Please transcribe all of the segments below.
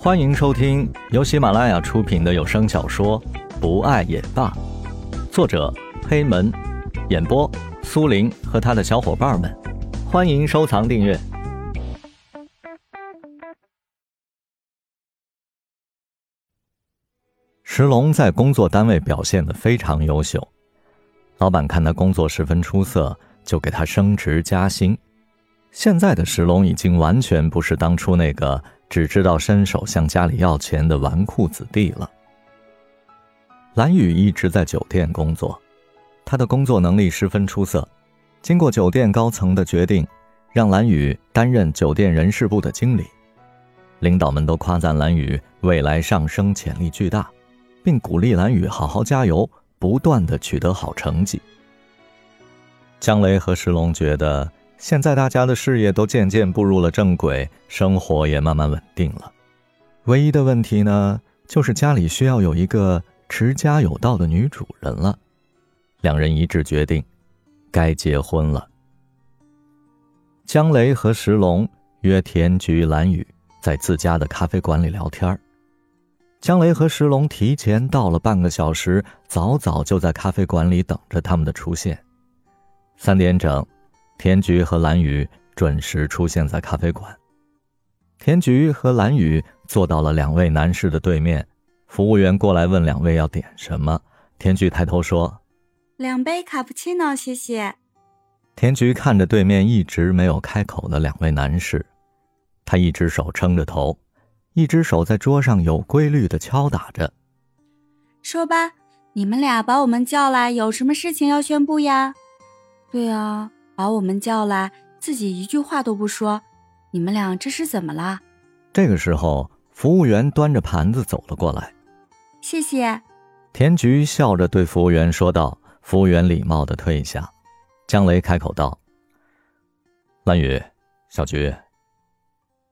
欢迎收听由喜马拉雅出品的有声小说《不爱也罢》，作者黑门，演播苏林和他的小伙伴们。欢迎收藏订阅。石龙在工作单位表现的非常优秀，老板看他工作十分出色，就给他升职加薪。现在的石龙已经完全不是当初那个。只知道伸手向家里要钱的纨绔子弟了。蓝宇一直在酒店工作，他的工作能力十分出色。经过酒店高层的决定，让蓝宇担任酒店人事部的经理。领导们都夸赞蓝宇未来上升潜力巨大，并鼓励蓝宇好好加油，不断的取得好成绩。江雷和石龙觉得。现在大家的事业都渐渐步入了正轨，生活也慢慢稳定了。唯一的问题呢，就是家里需要有一个持家有道的女主人了。两人一致决定，该结婚了。江雷和石龙约田菊、蓝雨在自家的咖啡馆里聊天江雷和石龙提前到了半个小时，早早就在咖啡馆里等着他们的出现。三点整。田菊和蓝雨准时出现在咖啡馆。田菊和蓝雨坐到了两位男士的对面。服务员过来问两位要点什么。田菊抬头说：“两杯卡布奇诺，谢谢。”田菊看着对面一直没有开口的两位男士，他一只手撑着头，一只手在桌上有规律的敲打着。说吧，你们俩把我们叫来，有什么事情要宣布呀？对啊。把我们叫来，自己一句话都不说，你们俩这是怎么了？这个时候，服务员端着盘子走了过来。谢谢。田菊笑着对服务员说道。服务员礼貌的退下。江雷开口道：“蓝雨，小菊，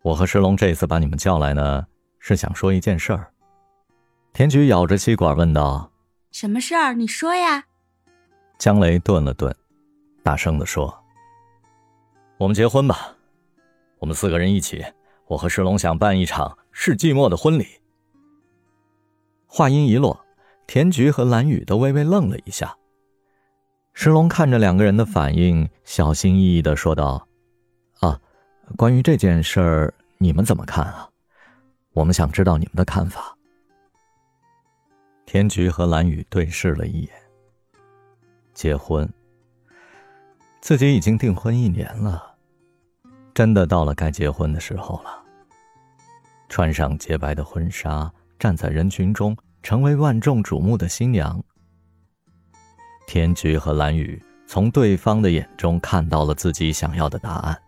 我和石龙这次把你们叫来呢，是想说一件事儿。”田菊咬着吸管问道：“什么事儿？你说呀。”江雷顿了顿。大声的说：“我们结婚吧，我们四个人一起。我和石龙想办一场世纪末的婚礼。”话音一落，田菊和蓝雨都微微愣了一下。石龙看着两个人的反应，小心翼翼的说道：“啊，关于这件事儿，你们怎么看啊？我们想知道你们的看法。”田菊和蓝雨对视了一眼。结婚。自己已经订婚一年了，真的到了该结婚的时候了。穿上洁白的婚纱，站在人群中，成为万众瞩目的新娘。田菊和蓝雨从对方的眼中看到了自己想要的答案。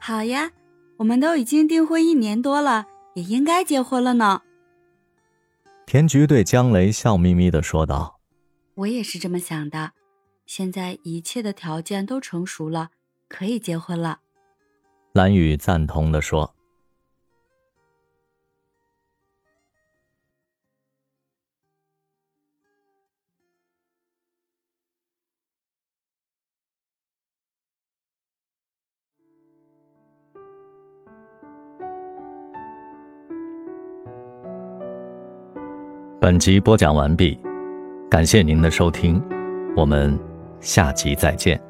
好呀，我们都已经订婚一年多了，也应该结婚了呢。田菊对江雷笑眯眯的说道：“我也是这么想的。”现在一切的条件都成熟了，可以结婚了。蓝雨赞同的说。本集播讲完毕，感谢您的收听，我们。下集再见。